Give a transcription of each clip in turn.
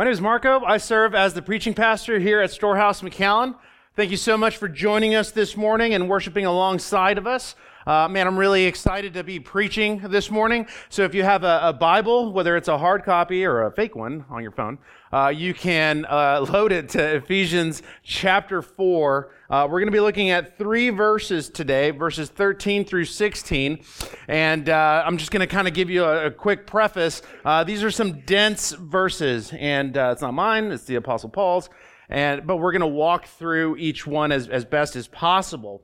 My name is Marco. I serve as the preaching pastor here at Storehouse McAllen. Thank you so much for joining us this morning and worshiping alongside of us. Uh, man, I'm really excited to be preaching this morning. So if you have a, a Bible, whether it's a hard copy or a fake one on your phone, uh, you can uh, load it to Ephesians chapter 4. Uh, we're going to be looking at three verses today, verses 13 through 16. And uh, I'm just going to kind of give you a, a quick preface. Uh, these are some dense verses, and it's not mine, it's the Apostle Paul's. And, but we're going to walk through each one as, as best as possible.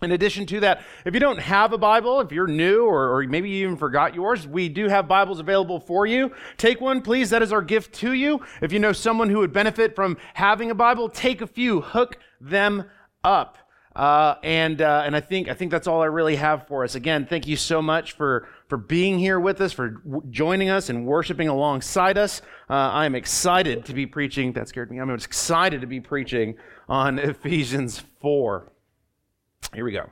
In addition to that, if you don't have a Bible, if you're new or, or, maybe you even forgot yours, we do have Bibles available for you. Take one, please. That is our gift to you. If you know someone who would benefit from having a Bible, take a few, hook them up. Uh, and uh, and I think I think that's all I really have for us. Again, thank you so much for for being here with us, for w- joining us and worshiping alongside us. Uh, I am excited to be preaching. That scared me. I'm excited to be preaching on Ephesians four. Here we go.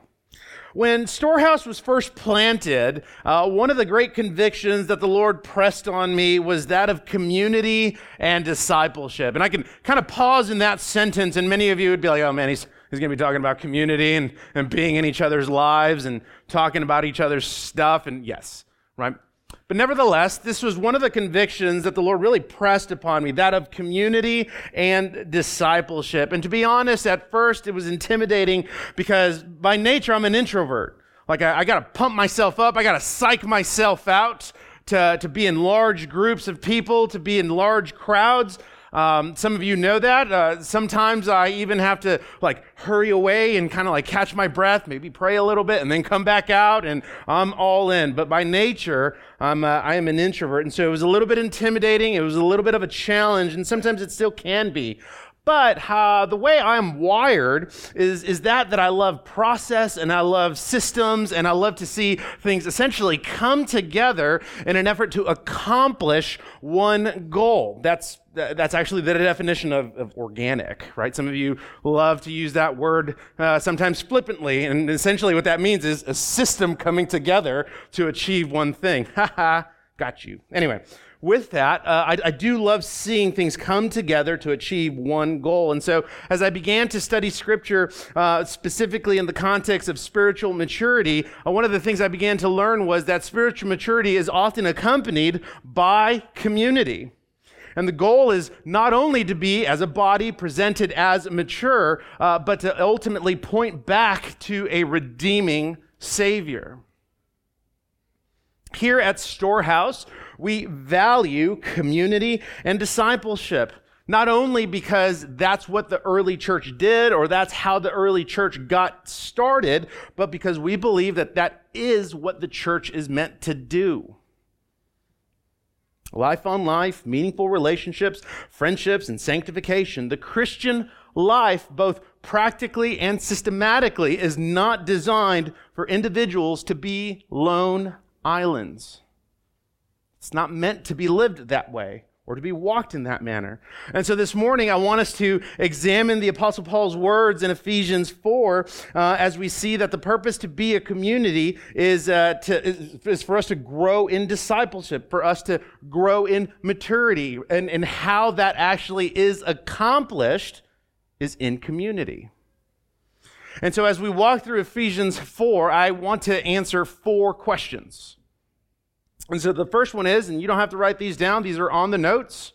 When Storehouse was first planted, uh, one of the great convictions that the Lord pressed on me was that of community and discipleship. And I can kind of pause in that sentence, and many of you would be like, oh man, he's, he's going to be talking about community and, and being in each other's lives and talking about each other's stuff. And yes, right? But nevertheless, this was one of the convictions that the Lord really pressed upon me that of community and discipleship. And to be honest, at first it was intimidating because by nature I'm an introvert. Like I, I got to pump myself up, I got to psych myself out to, to be in large groups of people, to be in large crowds. Um, some of you know that. Uh, sometimes I even have to like hurry away and kind of like catch my breath, maybe pray a little bit, and then come back out, and I'm all in. But by nature, I'm, uh, I am an introvert. And so it was a little bit intimidating. It was a little bit of a challenge, and sometimes it still can be. But uh, the way I'm wired is, is that that I love process and I love systems and I love to see things essentially come together in an effort to accomplish one goal. That's that's actually the definition of, of, organic, right? Some of you love to use that word uh, sometimes flippantly, and essentially what that means is a system coming together to achieve one thing. Ha ha, got you. Anyway, with that, uh, I, I, do love seeing things come together to achieve one goal. And so, as I began to study scripture, uh, specifically in the context of spiritual maturity, uh, one of the things I began to learn was that spiritual maturity is often accompanied by community. And the goal is not only to be, as a body, presented as mature, uh, but to ultimately point back to a redeeming Savior. Here at Storehouse, we value community and discipleship. Not only because that's what the early church did or that's how the early church got started, but because we believe that that is what the church is meant to do. Life on life, meaningful relationships, friendships, and sanctification. The Christian life, both practically and systematically, is not designed for individuals to be lone islands. It's not meant to be lived that way or to be walked in that manner. And so this morning, I want us to examine the Apostle Paul's words in Ephesians 4 uh, as we see that the purpose to be a community is, uh, to, is, is, for us to grow in discipleship, for us to grow in maturity. And, and how that actually is accomplished is in community. And so as we walk through Ephesians 4, I want to answer four questions. And so the first one is, and you don't have to write these down, these are on the notes.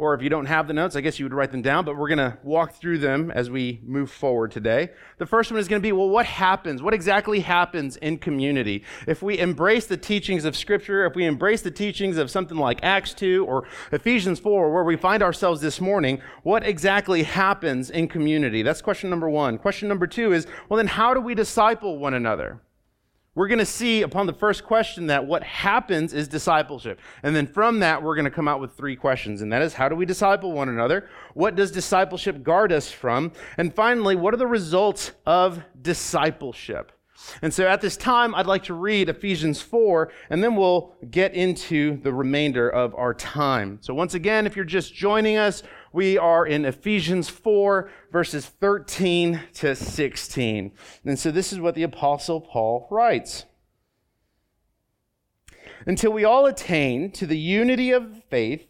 Or if you don't have the notes, I guess you would write them down, but we're going to walk through them as we move forward today. The first one is going to be well, what happens? What exactly happens in community? If we embrace the teachings of Scripture, if we embrace the teachings of something like Acts 2 or Ephesians 4, where we find ourselves this morning, what exactly happens in community? That's question number one. Question number two is well, then how do we disciple one another? We're going to see upon the first question that what happens is discipleship. And then from that, we're going to come out with three questions. And that is, how do we disciple one another? What does discipleship guard us from? And finally, what are the results of discipleship? And so at this time, I'd like to read Ephesians 4, and then we'll get into the remainder of our time. So once again, if you're just joining us, we are in Ephesians 4, verses 13 to 16. And so this is what the Apostle Paul writes Until we all attain to the unity of faith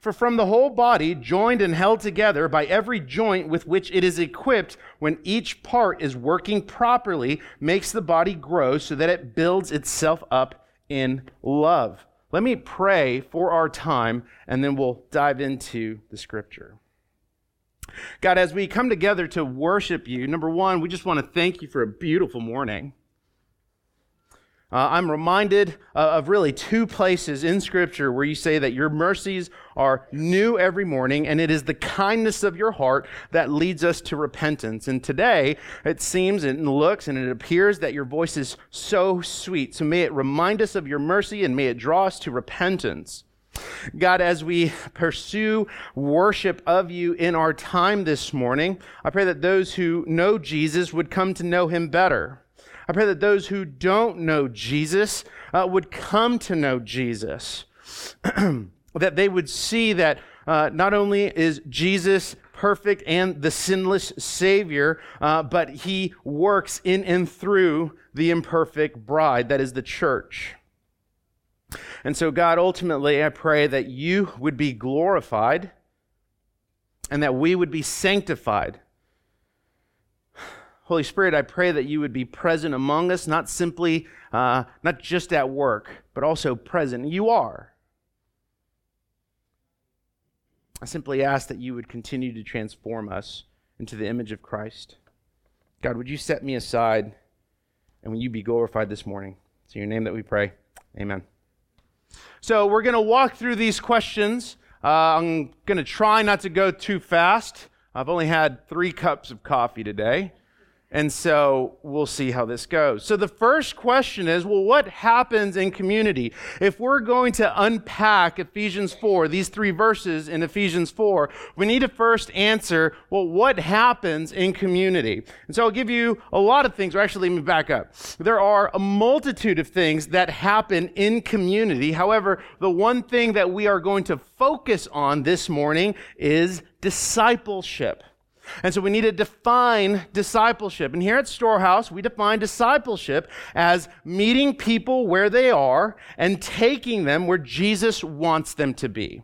for from the whole body, joined and held together by every joint with which it is equipped, when each part is working properly, makes the body grow so that it builds itself up in love. Let me pray for our time, and then we'll dive into the scripture. God, as we come together to worship you, number one, we just want to thank you for a beautiful morning. Uh, I'm reminded uh, of really two places in Scripture where you say that your mercies are new every morning, and it is the kindness of your heart that leads us to repentance. And today, it seems and looks and it appears that your voice is so sweet. So may it remind us of your mercy and may it draw us to repentance. God, as we pursue worship of you in our time this morning, I pray that those who know Jesus would come to know him better. I pray that those who don't know Jesus uh, would come to know Jesus, that they would see that uh, not only is Jesus perfect and the sinless Savior, uh, but he works in and through the imperfect bride, that is the church. And so, God, ultimately, I pray that you would be glorified and that we would be sanctified Holy Spirit, I pray that you would be present among us, not simply, uh, not just at work, but also present. You are. I simply ask that you would continue to transform us into the image of Christ. God, would you set me aside and will you be glorified this morning? It's in your name that we pray. Amen. So we're going to walk through these questions. Uh, I'm going to try not to go too fast. I've only had three cups of coffee today. And so we'll see how this goes. So the first question is well, what happens in community? If we're going to unpack Ephesians 4, these three verses in Ephesians 4, we need to first answer well, what happens in community? And so I'll give you a lot of things, or actually, let me back up. There are a multitude of things that happen in community. However, the one thing that we are going to focus on this morning is discipleship. And so we need to define discipleship. And here at Storehouse, we define discipleship as meeting people where they are and taking them where Jesus wants them to be.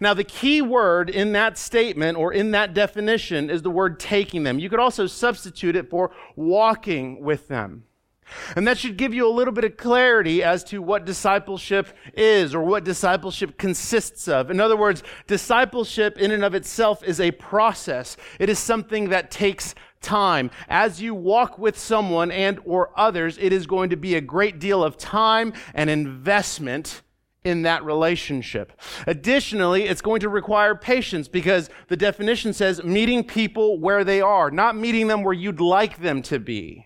Now, the key word in that statement or in that definition is the word taking them. You could also substitute it for walking with them. And that should give you a little bit of clarity as to what discipleship is or what discipleship consists of. In other words, discipleship in and of itself is a process. It is something that takes time. As you walk with someone and or others, it is going to be a great deal of time and investment in that relationship. Additionally, it's going to require patience because the definition says meeting people where they are, not meeting them where you'd like them to be.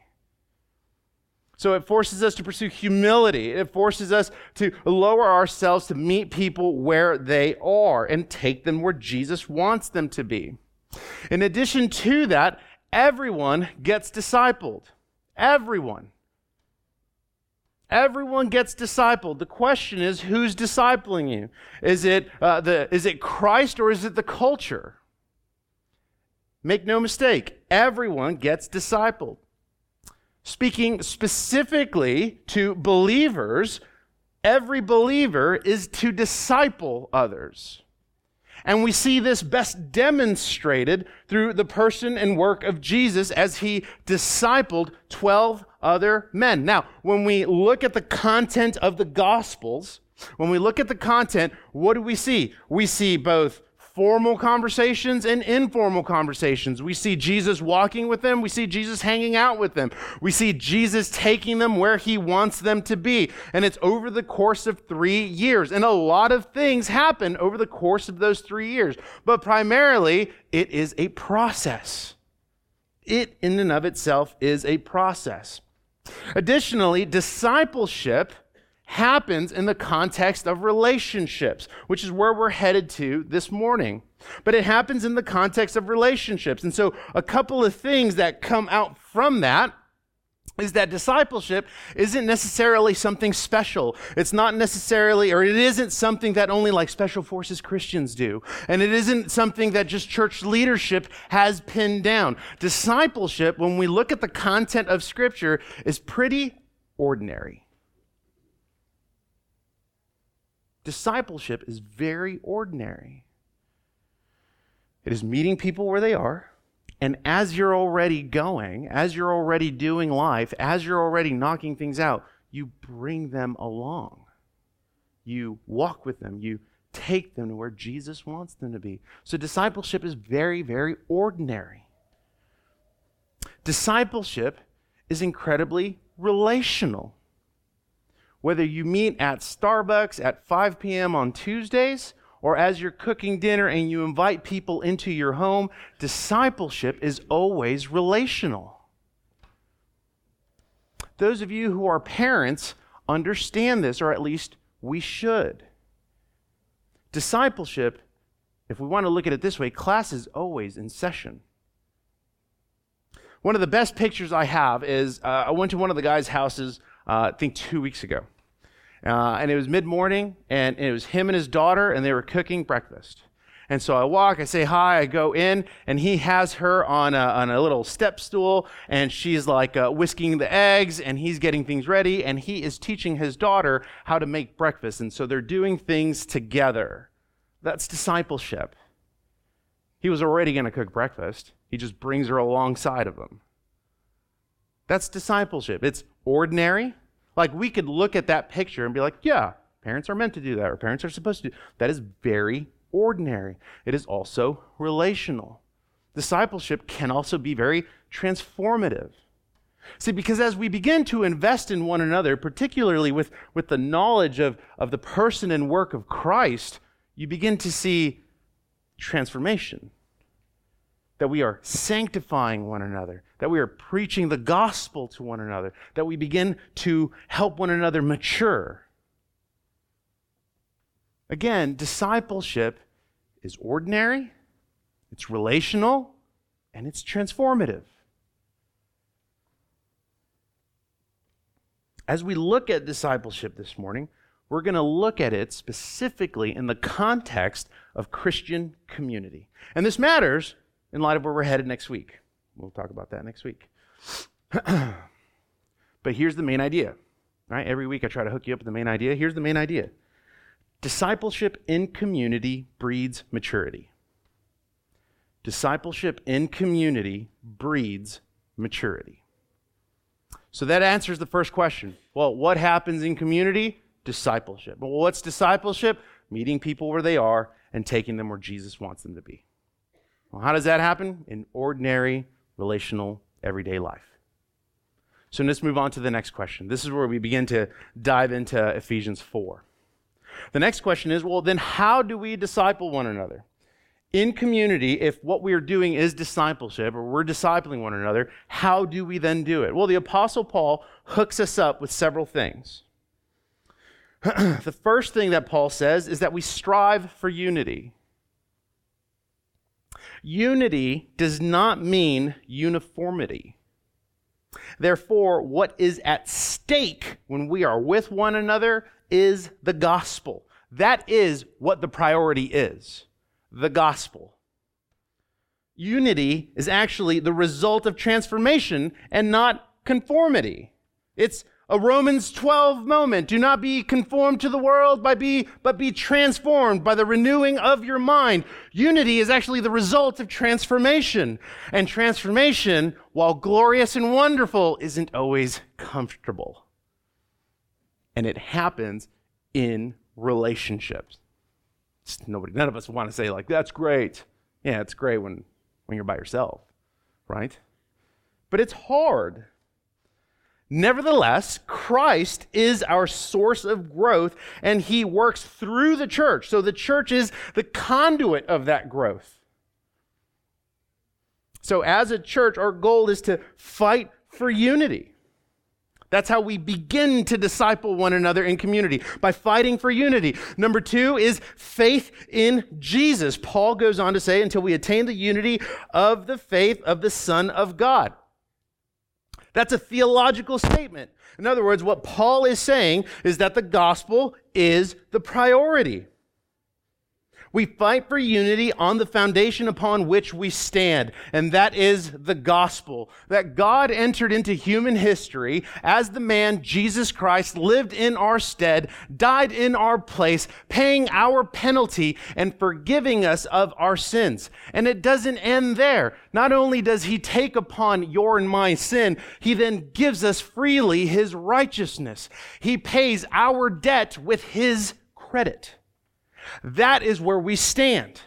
So it forces us to pursue humility. It forces us to lower ourselves to meet people where they are and take them where Jesus wants them to be. In addition to that, everyone gets discipled. Everyone. Everyone gets discipled. The question is, who's discipling you? Is it, uh, the, is it Christ or is it the culture? Make no mistake, everyone gets discipled speaking specifically to believers, every believer is to disciple others. And we see this best demonstrated through the person and work of Jesus as he discipled 12 other men. Now, when we look at the content of the Gospels, when we look at the content, what do we see? We see both formal conversations and informal conversations. We see Jesus walking with them. We see Jesus hanging out with them. We see Jesus taking them where he wants them to be. And it's over the course of three years. And a lot of things happen over the course of those three years. But primarily, it is a process. It, in and of itself, is a process. Additionally, discipleship happens in the context of relationships, which is where we're headed to this morning. But it happens in the context of relationships. And so, a couple of things that come out from that is that discipleship isn't necessarily something special. It's not necessarily, or it isn't something that only like special forces Christians do. And it isn't something that just church leadership has pinned down. Discipleship, when we look at the content of Scripture, is pretty ordinary. Discipleship is very ordinary. It is meeting people where they are and as you're already going, as you're already doing life, as you're already knocking things out, you bring them along. You walk with them. You take them to where Jesus wants them to be. So discipleship is very, very ordinary. Discipleship is incredibly relational. Whether you meet at Starbucks at 5 p.m. on Tuesdays or as you're cooking dinner and you invite people into your home, discipleship is always relational. Those of you who are parents understand this, or at least we should. Discipleship, if we want to look at it this way, class is always in session. One of the best pictures I have is uh, I went to one of the guys' houses, uh, I think two weeks ago. Uh, and it was mid morning, and, and it was him and his daughter, and they were cooking breakfast. And so I walk, I say hi, I go in, and he has her on a, on a little step stool, and she's like uh, whisking the eggs, and he's getting things ready, and he is teaching his daughter how to make breakfast. And so they're doing things together. That's discipleship. He was already going to cook breakfast, he just brings her alongside of him. That's discipleship. It's ordinary, like we could look at that picture and be like, yeah, parents are meant to do that, or parents are supposed to do that. Is very ordinary. It is also relational. Discipleship can also be very transformative. See, because as we begin to invest in one another, particularly with, with the knowledge of, of the person and work of Christ, you begin to see transformation that we are sanctifying one another, that we are preaching the gospel to one another, that we begin to help one another mature. Again, discipleship is ordinary, it's relational, and it's transformative. As we look at discipleship this morning, we're going to look at it specifically in the context of Christian community. And this matters in light of where we're headed next week. We'll talk about that next week. but here's the main idea. Right? Every week I try to hook you up with the main idea. Here's the main idea. Discipleship in community breeds maturity. Discipleship in community breeds maturity. So that answers the first question. Well, what happens in community? Discipleship. Well, what's discipleship? Meeting people where they are and taking them where Jesus wants them to be. Well, how does that happen? In ordinary, relational, everyday life. So let's move on to the next question. This is where we begin to dive into Ephesians 4. The next question is well, then how do we disciple one another? In community, if what we are doing is discipleship or we're discipling one another, how do we then do it? Well, the Apostle Paul hooks us up with several things. the first thing that Paul says is that we strive for unity. Unity does not mean uniformity. Therefore, what is at stake when we are with one another is the gospel. That is what the priority is the gospel. Unity is actually the result of transformation and not conformity. It's a Romans 12 moment. Do not be conformed to the world, by be, but be transformed by the renewing of your mind. Unity is actually the result of transformation. And transformation, while glorious and wonderful, isn't always comfortable. And it happens in relationships. nobody, none of us want to say, like, that's great. Yeah, it's great when, when you're by yourself, right? But it's hard. Nevertheless, Christ is our source of growth and he works through the church. So the church is the conduit of that growth. So, as a church, our goal is to fight for unity. That's how we begin to disciple one another in community by fighting for unity. Number two is faith in Jesus. Paul goes on to say, until we attain the unity of the faith of the Son of God. That's a theological statement. In other words, what Paul is saying is that the gospel is the priority. We fight for unity on the foundation upon which we stand, and that is the gospel. That God entered into human history as the man Jesus Christ lived in our stead, died in our place, paying our penalty and forgiving us of our sins. And it doesn't end there. Not only does he take upon your and my sin, he then gives us freely his righteousness. He pays our debt with his credit. That is where we stand.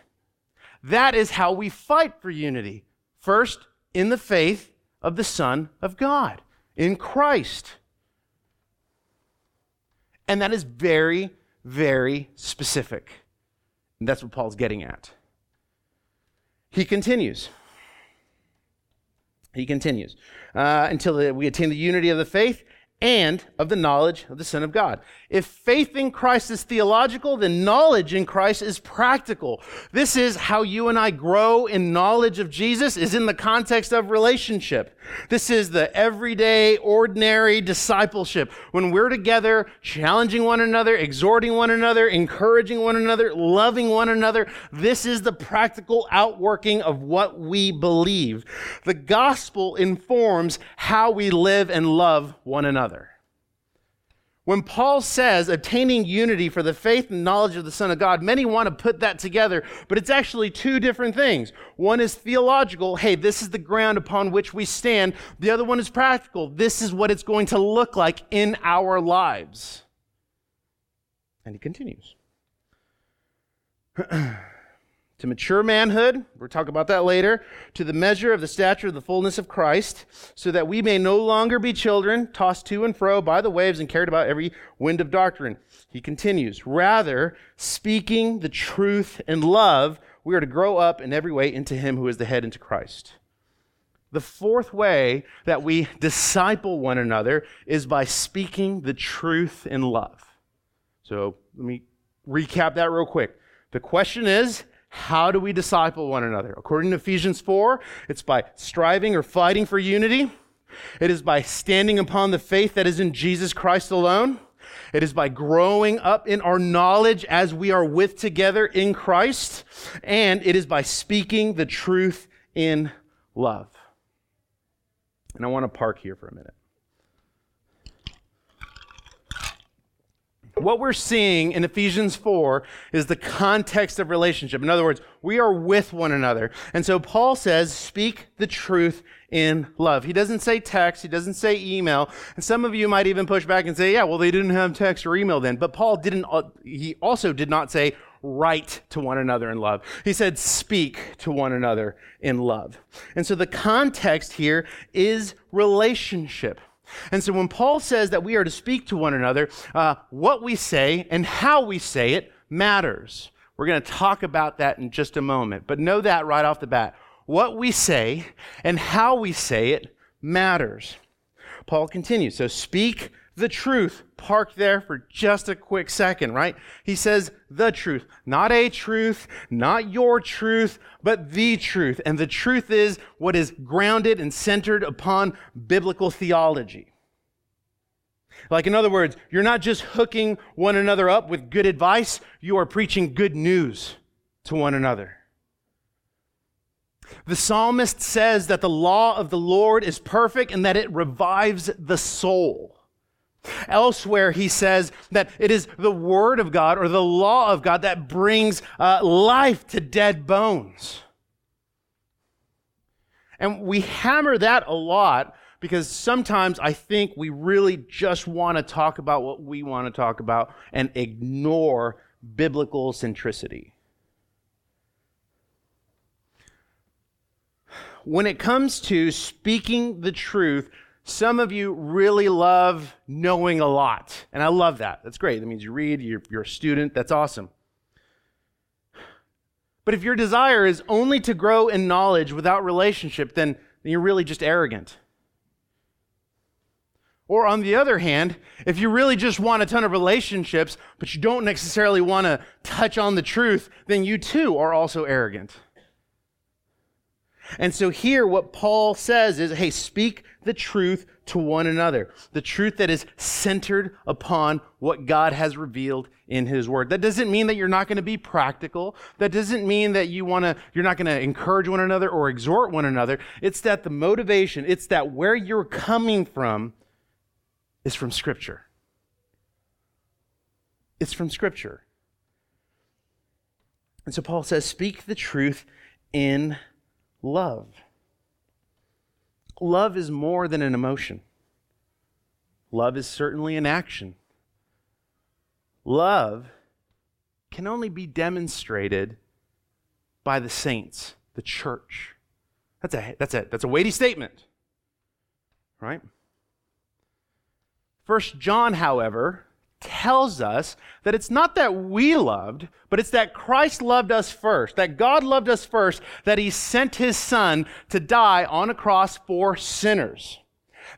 That is how we fight for unity. First, in the faith of the Son of God, in Christ. And that is very, very specific. And that's what Paul's getting at. He continues. He continues uh, until we attain the unity of the faith and of the knowledge of the Son of God. If faith in Christ is theological, then knowledge in Christ is practical. This is how you and I grow in knowledge of Jesus is in the context of relationship. This is the everyday, ordinary discipleship. When we're together, challenging one another, exhorting one another, encouraging one another, loving one another, this is the practical outworking of what we believe. The gospel informs how we live and love one another. When Paul says obtaining unity for the faith and knowledge of the Son of God, many want to put that together, but it's actually two different things. One is theological, hey, this is the ground upon which we stand. The other one is practical, this is what it's going to look like in our lives. And he continues. to mature manhood, we'll talk about that later, to the measure of the stature of the fullness of Christ, so that we may no longer be children, tossed to and fro by the waves and carried about every wind of doctrine. He continues, rather, speaking the truth in love, we are to grow up in every way into Him who is the head, into Christ. The fourth way that we disciple one another is by speaking the truth in love. So let me recap that real quick. The question is, how do we disciple one another? According to Ephesians 4, it's by striving or fighting for unity. It is by standing upon the faith that is in Jesus Christ alone. It is by growing up in our knowledge as we are with together in Christ. And it is by speaking the truth in love. And I want to park here for a minute. What we're seeing in Ephesians 4 is the context of relationship. In other words, we are with one another. And so Paul says, speak the truth in love. He doesn't say text, he doesn't say email. And some of you might even push back and say, yeah, well, they didn't have text or email then. But Paul didn't, uh, he also did not say, write to one another in love. He said, speak to one another in love. And so the context here is relationship. And so when Paul says that we are to speak to one another, uh, what we say and how we say it matters. We're going to talk about that in just a moment, but know that right off the bat. What we say and how we say it matters. Paul continues. So speak the truth. Park there for just a quick second, right? He says the truth, not a truth, not your truth, but the truth. And the truth is what is grounded and centered upon biblical theology. Like, in other words, you're not just hooking one another up with good advice, you are preaching good news to one another. The psalmist says that the law of the Lord is perfect and that it revives the soul. Elsewhere, he says that it is the word of God or the law of God that brings uh, life to dead bones. And we hammer that a lot because sometimes I think we really just want to talk about what we want to talk about and ignore biblical centricity. When it comes to speaking the truth, some of you really love knowing a lot. And I love that. That's great. That means you read, you're, you're a student. That's awesome. But if your desire is only to grow in knowledge without relationship, then, then you're really just arrogant. Or on the other hand, if you really just want a ton of relationships, but you don't necessarily want to touch on the truth, then you too are also arrogant. And so here, what Paul says is hey, speak the truth to one another. The truth that is centered upon what God has revealed in his word. That doesn't mean that you're not going to be practical. That doesn't mean that you want to you're not going to encourage one another or exhort one another. It's that the motivation, it's that where you're coming from is from scripture. It's from scripture. And so Paul says, speak the truth in love. Love is more than an emotion. Love is certainly an action. Love can only be demonstrated by the saints, the church. That's a, that's a, that's a weighty statement, right? First John, however, tells us that it's not that we loved, but it's that Christ loved us first, that God loved us first, that he sent his son to die on a cross for sinners.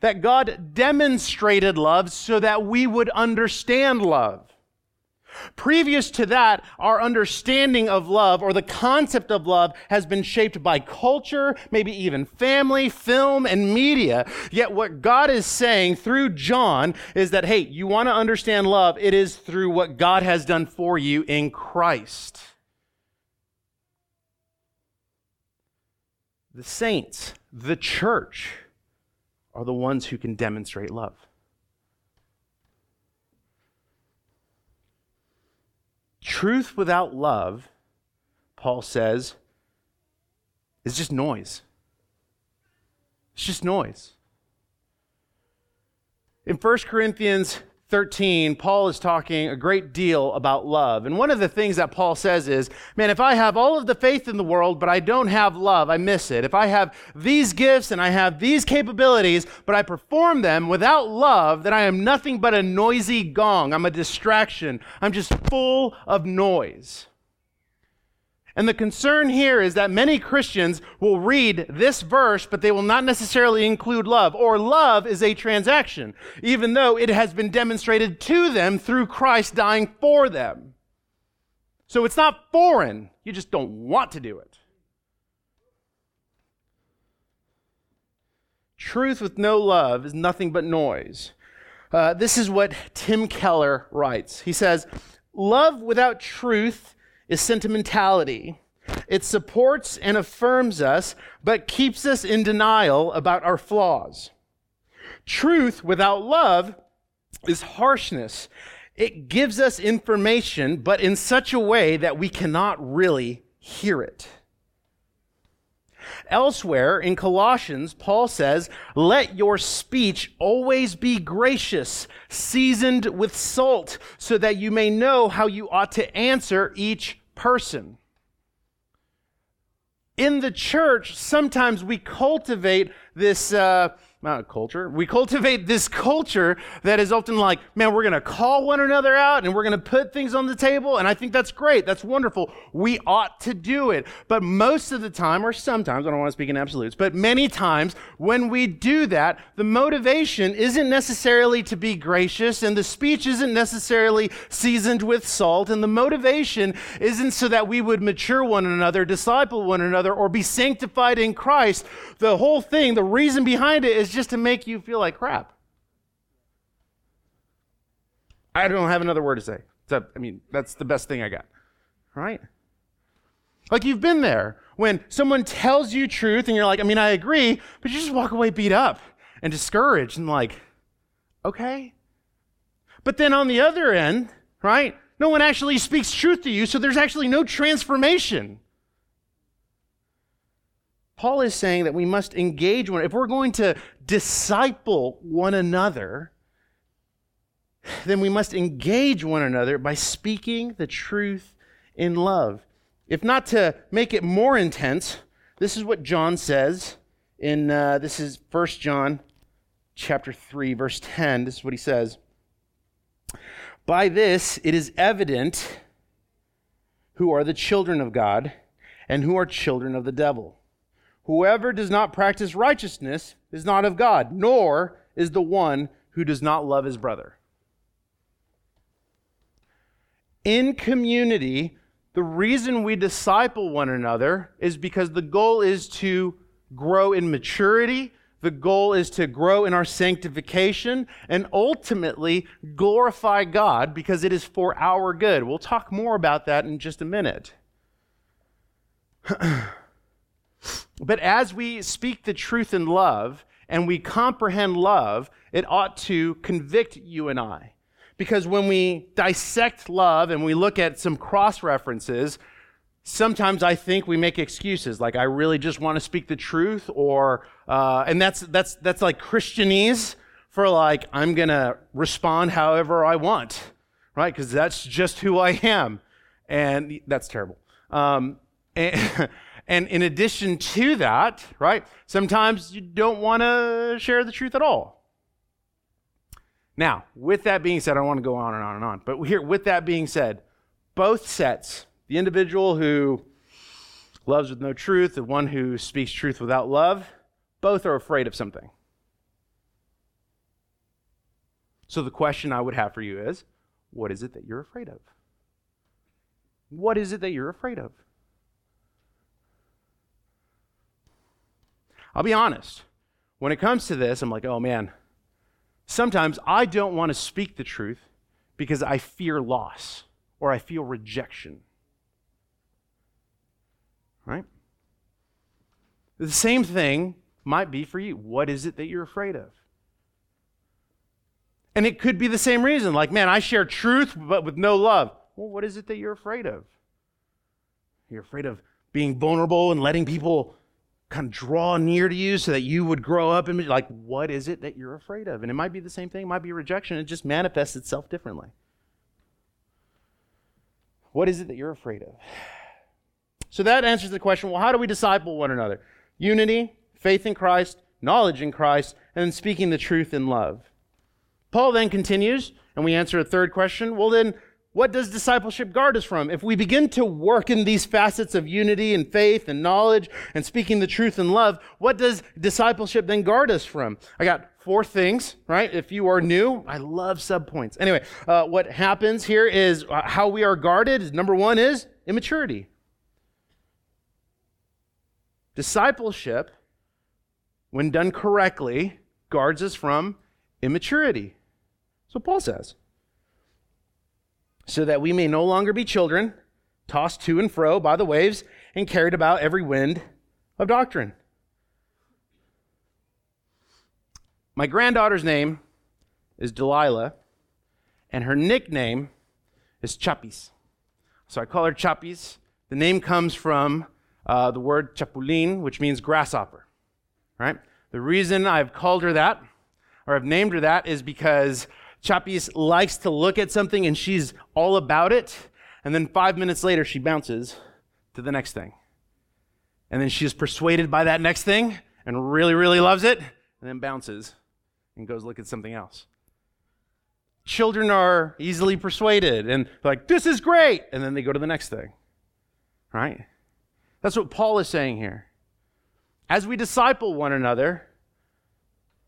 That God demonstrated love so that we would understand love. Previous to that, our understanding of love or the concept of love has been shaped by culture, maybe even family, film, and media. Yet what God is saying through John is that, hey, you want to understand love, it is through what God has done for you in Christ. The saints, the church, are the ones who can demonstrate love. Truth without love, Paul says, is just noise. It's just noise. In 1 Corinthians 13, Paul is talking a great deal about love. And one of the things that Paul says is, man, if I have all of the faith in the world, but I don't have love, I miss it. If I have these gifts and I have these capabilities, but I perform them without love, then I am nothing but a noisy gong. I'm a distraction. I'm just full of noise. And the concern here is that many Christians will read this verse, but they will not necessarily include love, or love is a transaction, even though it has been demonstrated to them through Christ dying for them. So it's not foreign, you just don't want to do it. Truth with no love is nothing but noise. Uh, this is what Tim Keller writes. He says, Love without truth is sentimentality. It supports and affirms us, but keeps us in denial about our flaws. Truth without love is harshness. It gives us information, but in such a way that we cannot really hear it. Elsewhere in Colossians, Paul says, Let your speech always be gracious, seasoned with salt, so that you may know how you ought to answer each person. In the church, sometimes we cultivate this. Uh, not culture. We cultivate this culture that is often like, man, we're going to call one another out and we're going to put things on the table. And I think that's great. That's wonderful. We ought to do it. But most of the time, or sometimes, I don't want to speak in absolutes, but many times when we do that, the motivation isn't necessarily to be gracious and the speech isn't necessarily seasoned with salt. And the motivation isn't so that we would mature one another, disciple one another, or be sanctified in Christ. The whole thing, the reason behind it is just to make you feel like crap. I don't have another word to say. Except, I mean, that's the best thing I got. Right? Like you've been there when someone tells you truth and you're like, I mean, I agree, but you just walk away beat up and discouraged and like, okay. But then on the other end, right, no one actually speaks truth to you, so there's actually no transformation. Paul is saying that we must engage one. If we're going to disciple one another, then we must engage one another by speaking the truth in love. If not to make it more intense, this is what John says in uh, this is 1 John chapter 3 verse 10. This is what he says. By this it is evident who are the children of God and who are children of the devil. Whoever does not practice righteousness is not of God, nor is the one who does not love his brother. In community, the reason we disciple one another is because the goal is to grow in maturity. The goal is to grow in our sanctification and ultimately glorify God because it is for our good. We'll talk more about that in just a minute. but as we speak the truth in love and we comprehend love, it ought to convict you and I. Because when we dissect love and we look at some cross references, sometimes I think we make excuses, like I really just want to speak the truth, or uh, and that's that's that's like Christianese for like I'm gonna respond however I want, right? Because that's just who I am, and that's terrible. Um, and, and in addition to that, right? Sometimes you don't want to share the truth at all. Now, with that being said, I want to go on and on and on, but here, with that being said, both sets, the individual who loves with no truth, the one who speaks truth without love, both are afraid of something. So the question I would have for you is what is it that you're afraid of? What is it that you're afraid of? I'll be honest. When it comes to this, I'm like, oh man, Sometimes I don't want to speak the truth because I fear loss or I feel rejection. Right? The same thing might be for you. What is it that you're afraid of? And it could be the same reason. Like, man, I share truth, but with no love. Well, what is it that you're afraid of? You're afraid of being vulnerable and letting people kind of draw near to you so that you would grow up and be like, what is it that you're afraid of? And it might be the same thing, it might be rejection, it just manifests itself differently. What is it that you're afraid of? So that answers the question well, how do we disciple one another? Unity, faith in Christ, knowledge in Christ, and speaking the truth in love. Paul then continues, and we answer a third question. Well, then, what does discipleship guard us from? If we begin to work in these facets of unity and faith and knowledge and speaking the truth in love, what does discipleship then guard us from? I got four things, right? If you are new, I love subpoints. Anyway, uh, what happens here is uh, how we are guarded. Number one is immaturity. Discipleship, when done correctly, guards us from immaturity. So Paul says so that we may no longer be children, tossed to and fro by the waves and carried about every wind of doctrine. My granddaughter's name is Delilah, and her nickname is Chappies. So I call her Chappies. The name comes from uh, the word chapulin, which means grasshopper. Right? The reason I've called her that, or I've named her that, is because Chapis likes to look at something and she's all about it. And then five minutes later, she bounces to the next thing. And then she's persuaded by that next thing and really, really loves it, and then bounces and goes look at something else. Children are easily persuaded and like, this is great. And then they go to the next thing. Right? That's what Paul is saying here. As we disciple one another,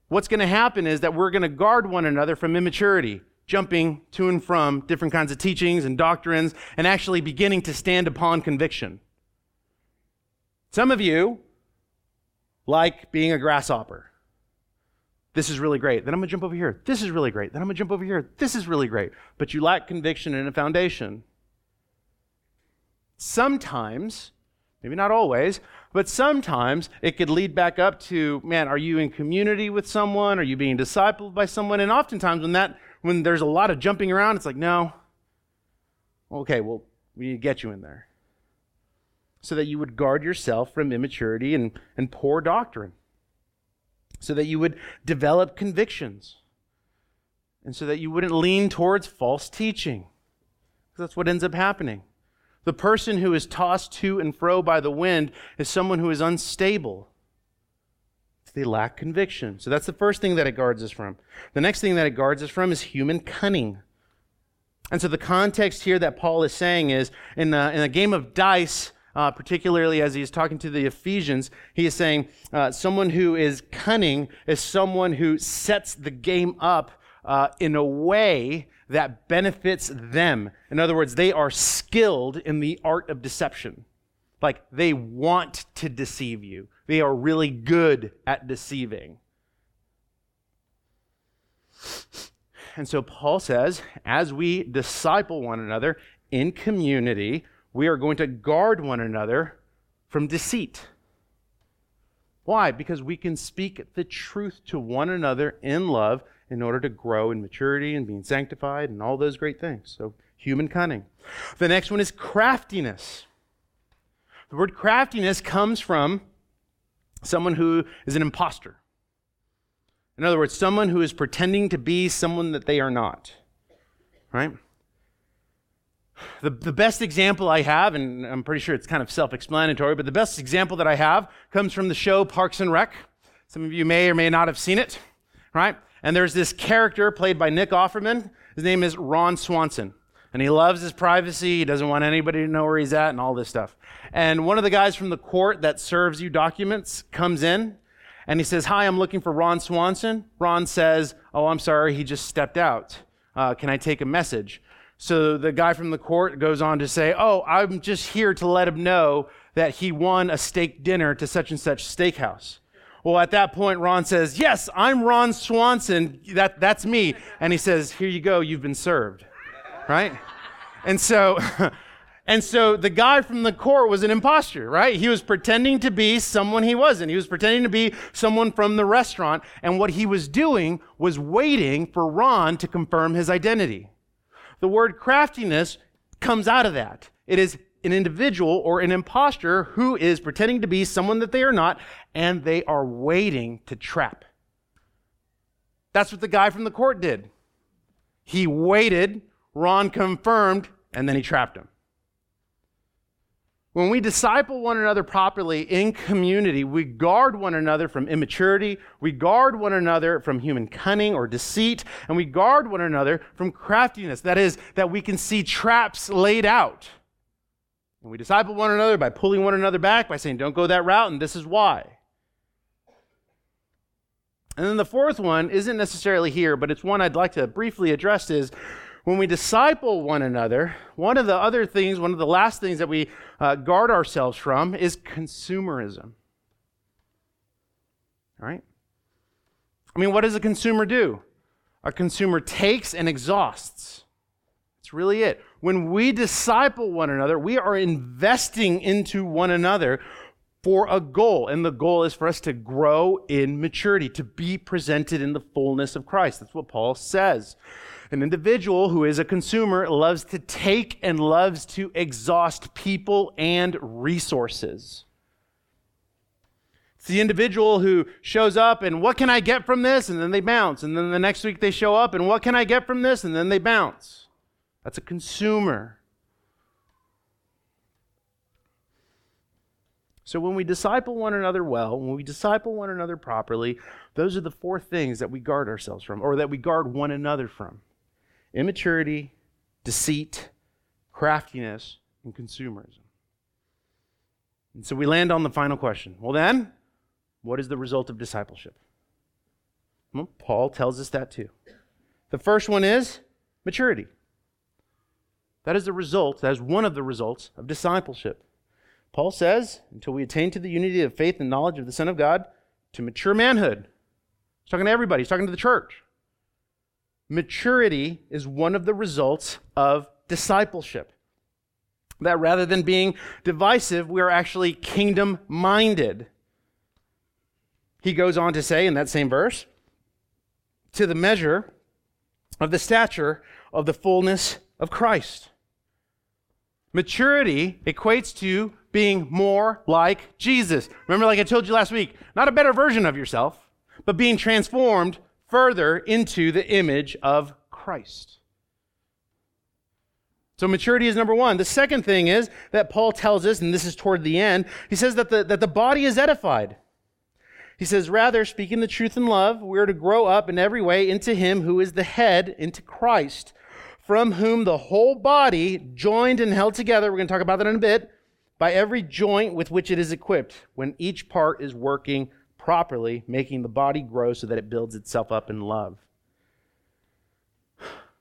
what's going to happen is that we're going to guard one another from immaturity, jumping to and from different kinds of teachings and doctrines, and actually beginning to stand upon conviction. Some of you like being a grasshopper. This is really great. Then I'm going to jump over here. This is really great. Then I'm going to jump over here. This is really great. But you lack conviction and a foundation. Sometimes Maybe not always, but sometimes it could lead back up to, man, are you in community with someone? Are you being discipled by someone? And oftentimes when that when there's a lot of jumping around, it's like, no. Okay, well, we need to get you in there. So that you would guard yourself from immaturity and, and poor doctrine. So that you would develop convictions. And so that you wouldn't lean towards false teaching. Because that's what ends up happening. The person who is tossed to and fro by the wind is someone who is unstable. They lack conviction. So that's the first thing that it guards us from. The next thing that it guards us from is human cunning. And so the context here that Paul is saying is in, a, in a game of dice, uh, particularly as he's talking to the Ephesians, he is saying uh, someone who is cunning is someone who sets the game up uh, in a way that benefits them. In other words, they are skilled in the art of deception. Like they want to deceive you, they are really good at deceiving. And so Paul says, as we disciple one another in community, we are going to guard one another from deceit. Why? Because we can speak the truth to one another in love in order to grow in maturity and being sanctified and all those great things. So, human cunning. The next one is craftiness. The word craftiness comes from someone who is an impostor. In other words, someone who is pretending to be someone that they are not. Right? The, the best example I have, and I'm pretty sure it's kind of self explanatory, but the best example that I have comes from the show Parks and Rec. Some of you may or may not have seen it, right? And there's this character played by Nick Offerman. His name is Ron Swanson. And he loves his privacy. He doesn't want anybody to know where he's at and all this stuff. And one of the guys from the court that serves you documents comes in and he says, Hi, I'm looking for Ron Swanson. Ron says, Oh, I'm sorry, he just stepped out. Uh, can I take a message? So the guy from the court goes on to say, Oh, I'm just here to let him know that he won a steak dinner to such and such steakhouse. Well, at that point, Ron says, Yes, I'm Ron Swanson. That, that's me. And he says, Here you go, you've been served. Right? And so, and so the guy from the court was an impostor, right? He was pretending to be someone he wasn't. He was pretending to be someone from the restaurant. And what he was doing was waiting for Ron to confirm his identity. The word craftiness comes out of that. It is an individual or an impostor who is pretending to be someone that they are not, and they are waiting to trap. That's what the guy from the court did. He waited, Ron confirmed, and then he trapped him. When we disciple one another properly in community, we guard one another from immaturity, we guard one another from human cunning or deceit, and we guard one another from craftiness. That is, that we can see traps laid out. And we disciple one another by pulling one another back, by saying, don't go that route, and this is why. And then the fourth one isn't necessarily here, but it's one I'd like to briefly address is when we disciple one another, one of the other things, one of the last things that we uh, guard ourselves from is consumerism. All right? I mean, what does a consumer do? A consumer takes and exhausts. That's really it. When we disciple one another, we are investing into one another for a goal. And the goal is for us to grow in maturity, to be presented in the fullness of Christ. That's what Paul says. An individual who is a consumer loves to take and loves to exhaust people and resources. It's the individual who shows up and what can I get from this? And then they bounce. And then the next week they show up and what can I get from this? And then they bounce. That's a consumer. So when we disciple one another well, when we disciple one another properly, those are the four things that we guard ourselves from, or that we guard one another from immaturity, deceit, craftiness, and consumerism. And so we land on the final question. Well, then, what is the result of discipleship? Well, Paul tells us that too. The first one is maturity. That is the result, that is one of the results of discipleship. Paul says, until we attain to the unity of faith and knowledge of the Son of God, to mature manhood. He's talking to everybody, he's talking to the church. Maturity is one of the results of discipleship. That rather than being divisive, we are actually kingdom minded. He goes on to say in that same verse, to the measure of the stature of the fullness of Christ. Maturity equates to being more like Jesus. Remember, like I told you last week, not a better version of yourself, but being transformed further into the image of Christ. So maturity is number one. The second thing is that Paul tells us, and this is toward the end, he says that the, that the body is edified. He says, rather, speaking the truth in love, we are to grow up in every way into him who is the head, into Christ, from whom the whole body, joined and held together, we're going to talk about that in a bit, by every joint with which it is equipped, when each part is working properly, making the body grow so that it builds itself up in love.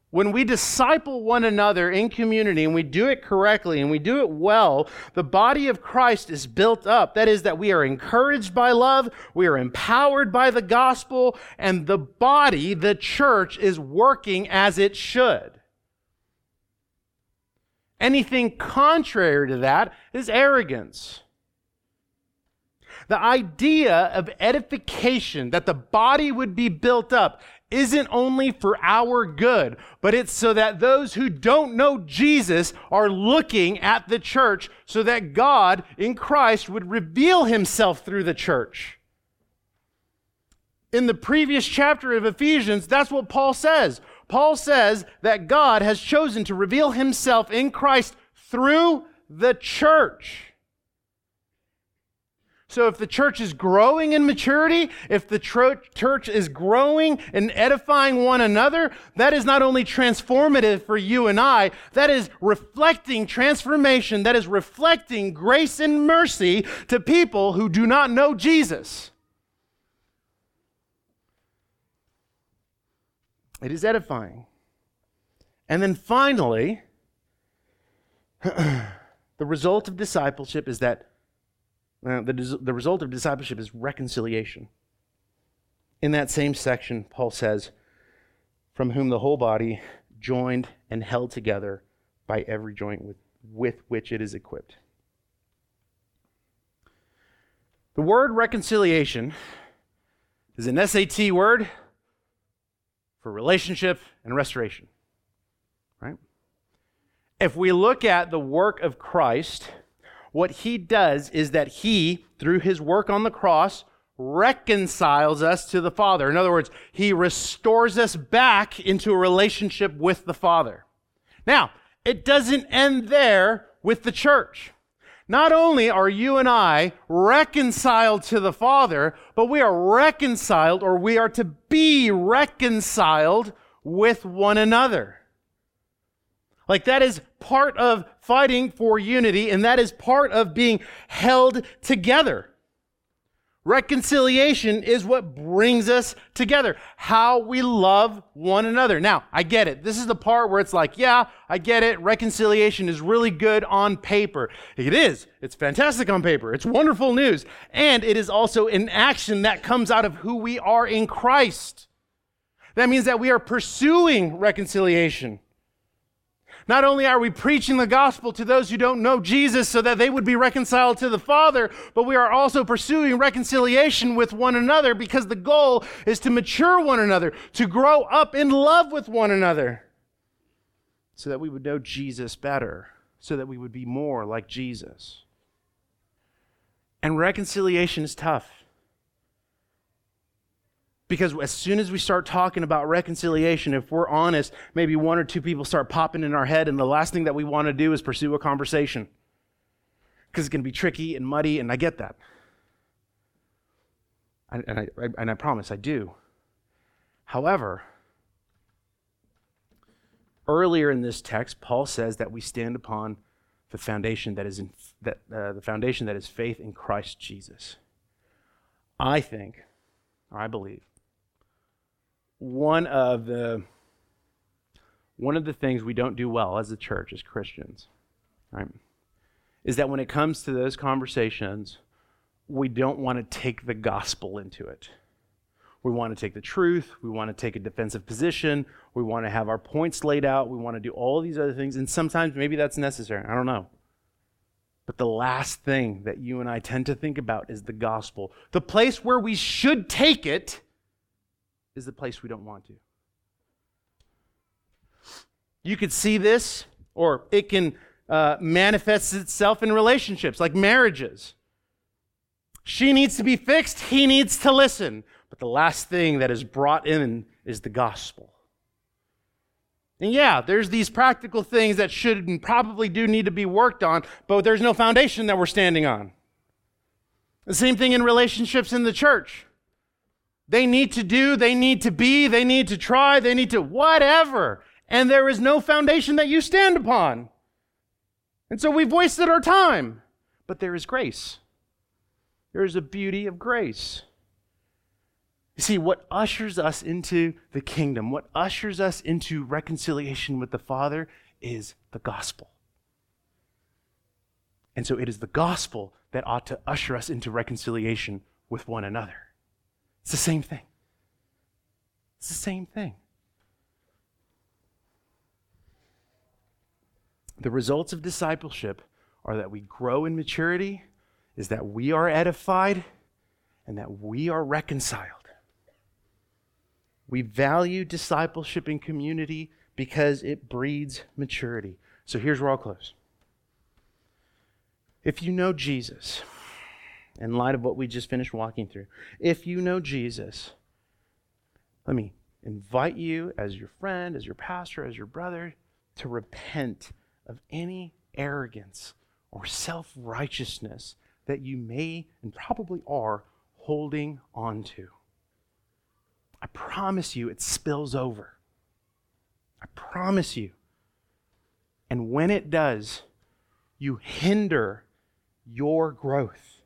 When we disciple one another in community and we do it correctly and we do it well, the body of Christ is built up. That is, that we are encouraged by love, we are empowered by the gospel, and the body, the church, is working as it should. Anything contrary to that is arrogance. The idea of edification, that the body would be built up, isn't only for our good, but it's so that those who don't know Jesus are looking at the church so that God in Christ would reveal himself through the church. In the previous chapter of Ephesians, that's what Paul says. Paul says that God has chosen to reveal himself in Christ through the church. So, if the church is growing in maturity, if the church is growing and edifying one another, that is not only transformative for you and I, that is reflecting transformation, that is reflecting grace and mercy to people who do not know Jesus. It is edifying. And then finally, the result of discipleship is that uh, the, the result of discipleship is reconciliation. In that same section, Paul says, From whom the whole body, joined and held together by every joint with, with which it is equipped. The word reconciliation is an SAT word for relationship and restoration. Right? If we look at the work of Christ, what he does is that he, through his work on the cross, reconciles us to the Father. In other words, he restores us back into a relationship with the Father. Now, it doesn't end there with the church. Not only are you and I reconciled to the Father, but we are reconciled or we are to be reconciled with one another. Like that is part of fighting for unity, and that is part of being held together. Reconciliation is what brings us together. How we love one another. Now, I get it. This is the part where it's like, yeah, I get it. Reconciliation is really good on paper. It is. It's fantastic on paper. It's wonderful news. And it is also an action that comes out of who we are in Christ. That means that we are pursuing reconciliation. Not only are we preaching the gospel to those who don't know Jesus so that they would be reconciled to the Father, but we are also pursuing reconciliation with one another because the goal is to mature one another, to grow up in love with one another, so that we would know Jesus better, so that we would be more like Jesus. And reconciliation is tough. Because as soon as we start talking about reconciliation, if we're honest, maybe one or two people start popping in our head, and the last thing that we want to do is pursue a conversation. Because it's going to be tricky and muddy, and I get that. And I, and I promise I do. However, earlier in this text, Paul says that we stand upon the foundation that is in, that uh, the foundation that is faith in Christ Jesus. I think, or I believe, one of the one of the things we don't do well as a church as Christians, right, is that when it comes to those conversations, we don't want to take the gospel into it. We want to take the truth. We want to take a defensive position. We want to have our points laid out. We want to do all these other things. And sometimes maybe that's necessary. I don't know. But the last thing that you and I tend to think about is the gospel. The place where we should take it is the place we don't want to. You could see this, or it can uh, manifest itself in relationships like marriages. She needs to be fixed, he needs to listen. But the last thing that is brought in is the gospel. And yeah, there's these practical things that should and probably do need to be worked on, but there's no foundation that we're standing on. The same thing in relationships in the church. They need to do, they need to be, they need to try, they need to whatever. And there is no foundation that you stand upon. And so we've wasted our time. but there is grace. There is a beauty of grace. You see, what ushers us into the kingdom, what ushers us into reconciliation with the Father is the gospel. And so it is the gospel that ought to usher us into reconciliation with one another. It's the same thing. It's the same thing. The results of discipleship are that we grow in maturity, is that we are edified, and that we are reconciled. We value discipleship and community because it breeds maturity. So here's where I'll close. If you know Jesus, in light of what we just finished walking through, if you know Jesus, let me invite you as your friend, as your pastor, as your brother, to repent of any arrogance or self righteousness that you may and probably are holding on to. I promise you it spills over. I promise you. And when it does, you hinder your growth.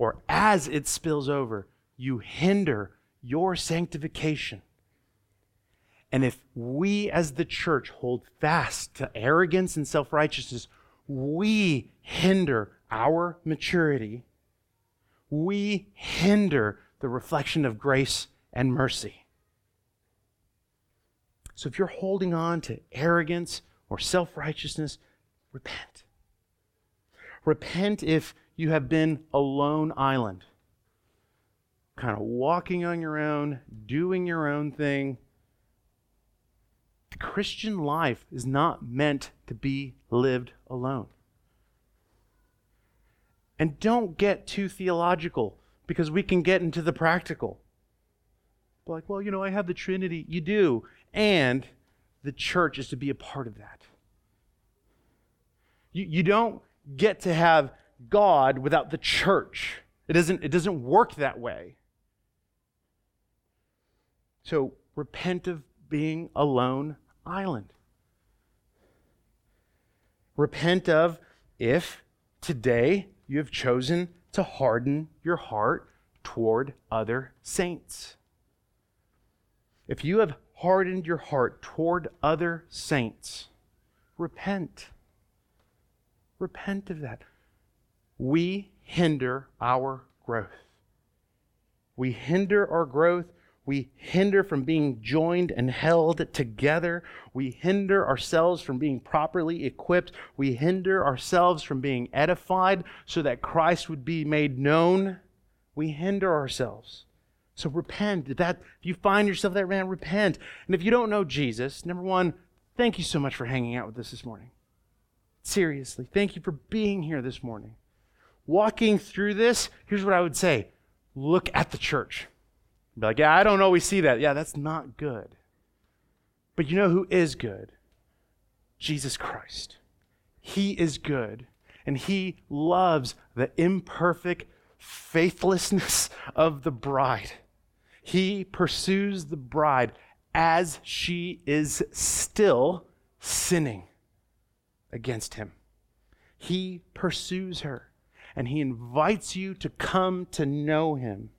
Or as it spills over, you hinder your sanctification. And if we as the church hold fast to arrogance and self righteousness, we hinder our maturity. We hinder the reflection of grace and mercy. So if you're holding on to arrogance or self righteousness, repent. Repent if you have been a lone island, kind of walking on your own, doing your own thing. The Christian life is not meant to be lived alone. And don't get too theological because we can get into the practical. Like, well, you know, I have the Trinity. You do. And the church is to be a part of that. You, you don't get to have God without the church. It doesn't, it doesn't work that way. So repent of being a lone island. Repent of if today you have chosen to harden your heart toward other saints. If you have hardened your heart toward other saints, repent. Repent of that. We hinder our growth. We hinder our growth we hinder from being joined and held together. We hinder ourselves from being properly equipped. We hinder ourselves from being edified so that Christ would be made known. We hinder ourselves. So repent. If that if you find yourself that man, repent. And if you don't know Jesus, number one, thank you so much for hanging out with us this morning. Seriously, thank you for being here this morning. Walking through this, here's what I would say look at the church. Be like, yeah, I don't always see that. Yeah, that's not good. But you know who is good? Jesus Christ. He is good, and He loves the imperfect faithlessness of the bride. He pursues the bride as she is still sinning against Him. He pursues her, and He invites you to come to know Him.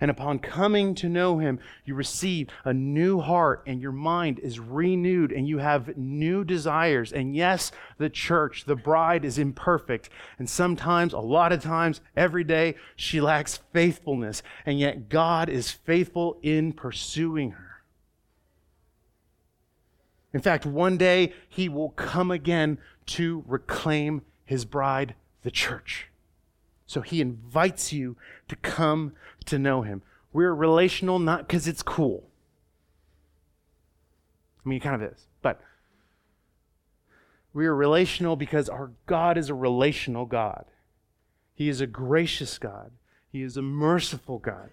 And upon coming to know him, you receive a new heart and your mind is renewed and you have new desires. And yes, the church, the bride is imperfect. And sometimes, a lot of times, every day, she lacks faithfulness. And yet, God is faithful in pursuing her. In fact, one day, he will come again to reclaim his bride, the church. So he invites you to come to know him. We're relational not because it's cool. I mean, it kind of is. But we are relational because our God is a relational God. He is a gracious God. He is a merciful God.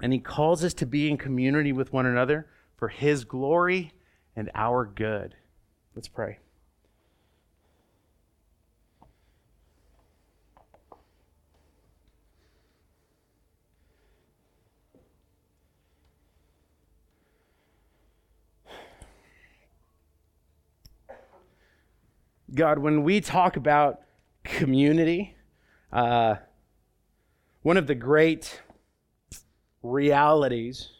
And He calls us to be in community with one another for His glory and our good. Let's pray. God, when we talk about community, uh, one of the great realities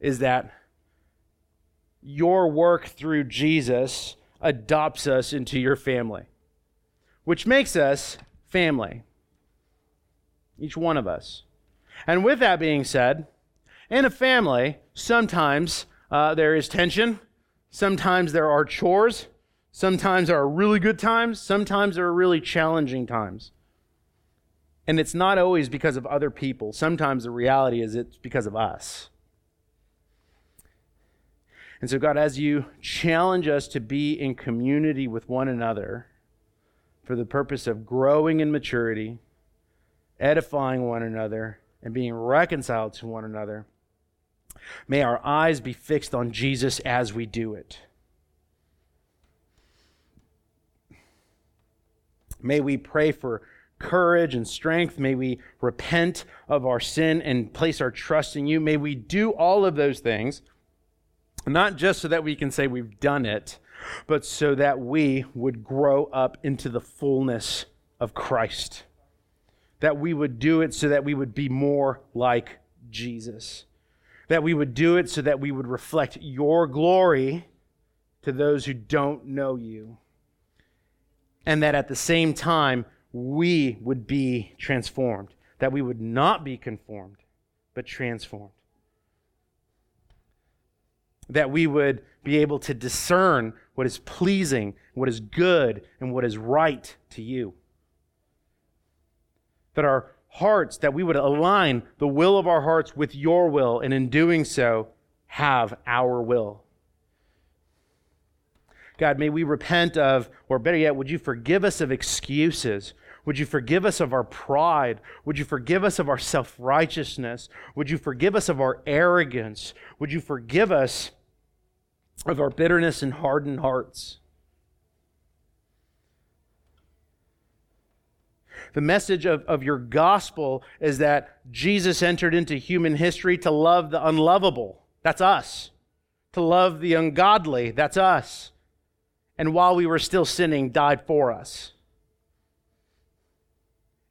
is that your work through Jesus adopts us into your family, which makes us family, each one of us. And with that being said, in a family, sometimes uh, there is tension, sometimes there are chores, sometimes there are really good times, sometimes there are really challenging times. And it's not always because of other people. Sometimes the reality is it's because of us. And so, God, as you challenge us to be in community with one another for the purpose of growing in maturity, edifying one another, and being reconciled to one another, may our eyes be fixed on Jesus as we do it. May we pray for courage and strength. May we repent of our sin and place our trust in you. May we do all of those things not just so that we can say we've done it, but so that we would grow up into the fullness of Christ. That we would do it so that we would be more like Jesus. That we would do it so that we would reflect your glory to those who don't know you. And that at the same time, we would be transformed. That we would not be conformed, but transformed that we would be able to discern what is pleasing, what is good, and what is right to you. That our hearts, that we would align the will of our hearts with your will, and in doing so, have our will. God, may we repent of, or better yet, would you forgive us of excuses? Would you forgive us of our pride? Would you forgive us of our self righteousness? Would you forgive us of our arrogance? Would you forgive us of our bitterness and hardened hearts. The message of, of your gospel is that Jesus entered into human history to love the unlovable. That's us. To love the ungodly. That's us. And while we were still sinning, died for us.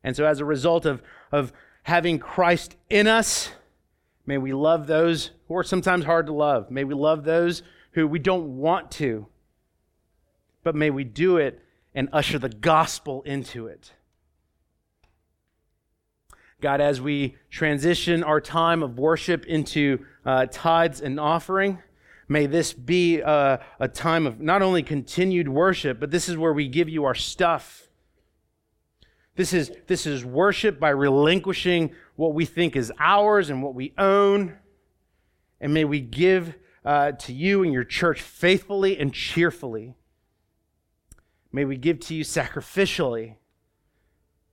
And so, as a result of, of having Christ in us, may we love those who are sometimes hard to love. May we love those who we don't want to, but may we do it and usher the gospel into it. God, as we transition our time of worship into uh, tithes and offering, may this be a, a time of not only continued worship, but this is where we give you our stuff. This is, this is worship by relinquishing what we think is ours and what we own. And may we give uh, to you and your church faithfully and cheerfully. May we give to you sacrificially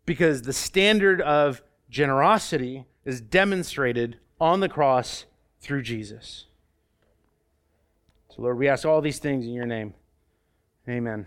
because the standard of generosity is demonstrated on the cross through Jesus. So, Lord, we ask all these things in your name. Amen.